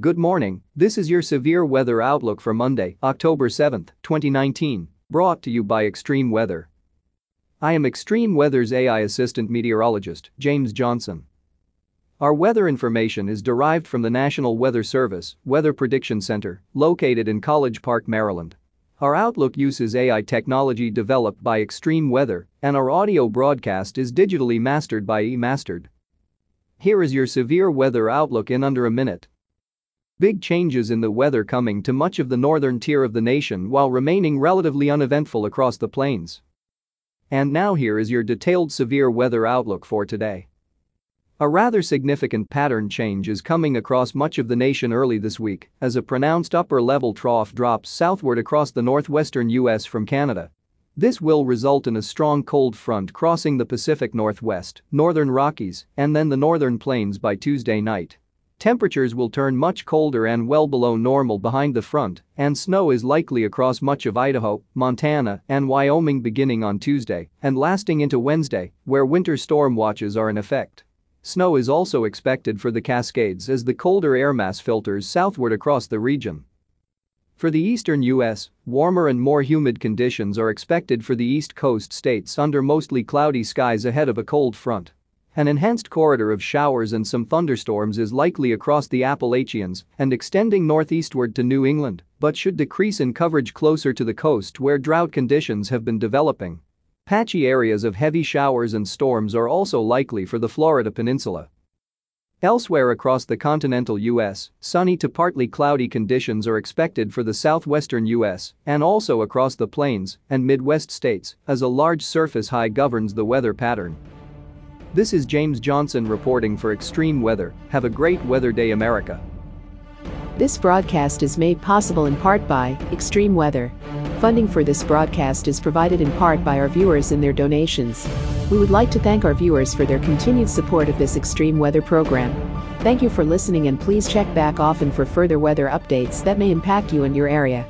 Good morning, this is your severe weather outlook for Monday, October 7, 2019, brought to you by Extreme Weather. I am Extreme Weather's AI assistant meteorologist, James Johnson. Our weather information is derived from the National Weather Service Weather Prediction Center, located in College Park, Maryland. Our Outlook uses AI technology developed by Extreme Weather, and our audio broadcast is digitally mastered by eMastered. Here is your severe weather outlook in under a minute. Big changes in the weather coming to much of the northern tier of the nation while remaining relatively uneventful across the plains. And now here is your detailed severe weather outlook for today. A rather significant pattern change is coming across much of the nation early this week as a pronounced upper-level trough drops southward across the northwestern U.S. from Canada. This will result in a strong cold front crossing the Pacific Northwest, northern Rockies, and then the northern plains by Tuesday night. Temperatures will turn much colder and well below normal behind the front, and snow is likely across much of Idaho, Montana, and Wyoming beginning on Tuesday and lasting into Wednesday, where winter storm watches are in effect. Snow is also expected for the Cascades as the colder air mass filters southward across the region. For the eastern U.S., warmer and more humid conditions are expected for the East Coast states under mostly cloudy skies ahead of a cold front. An enhanced corridor of showers and some thunderstorms is likely across the Appalachians and extending northeastward to New England, but should decrease in coverage closer to the coast where drought conditions have been developing. Patchy areas of heavy showers and storms are also likely for the Florida peninsula. Elsewhere across the continental U.S., sunny to partly cloudy conditions are expected for the southwestern U.S. and also across the plains and Midwest states as a large surface high governs the weather pattern. This is James Johnson reporting for Extreme Weather. Have a great weather day, America. This broadcast is made possible in part by Extreme Weather. Funding for this broadcast is provided in part by our viewers and their donations. We would like to thank our viewers for their continued support of this extreme weather program. Thank you for listening and please check back often for further weather updates that may impact you and your area.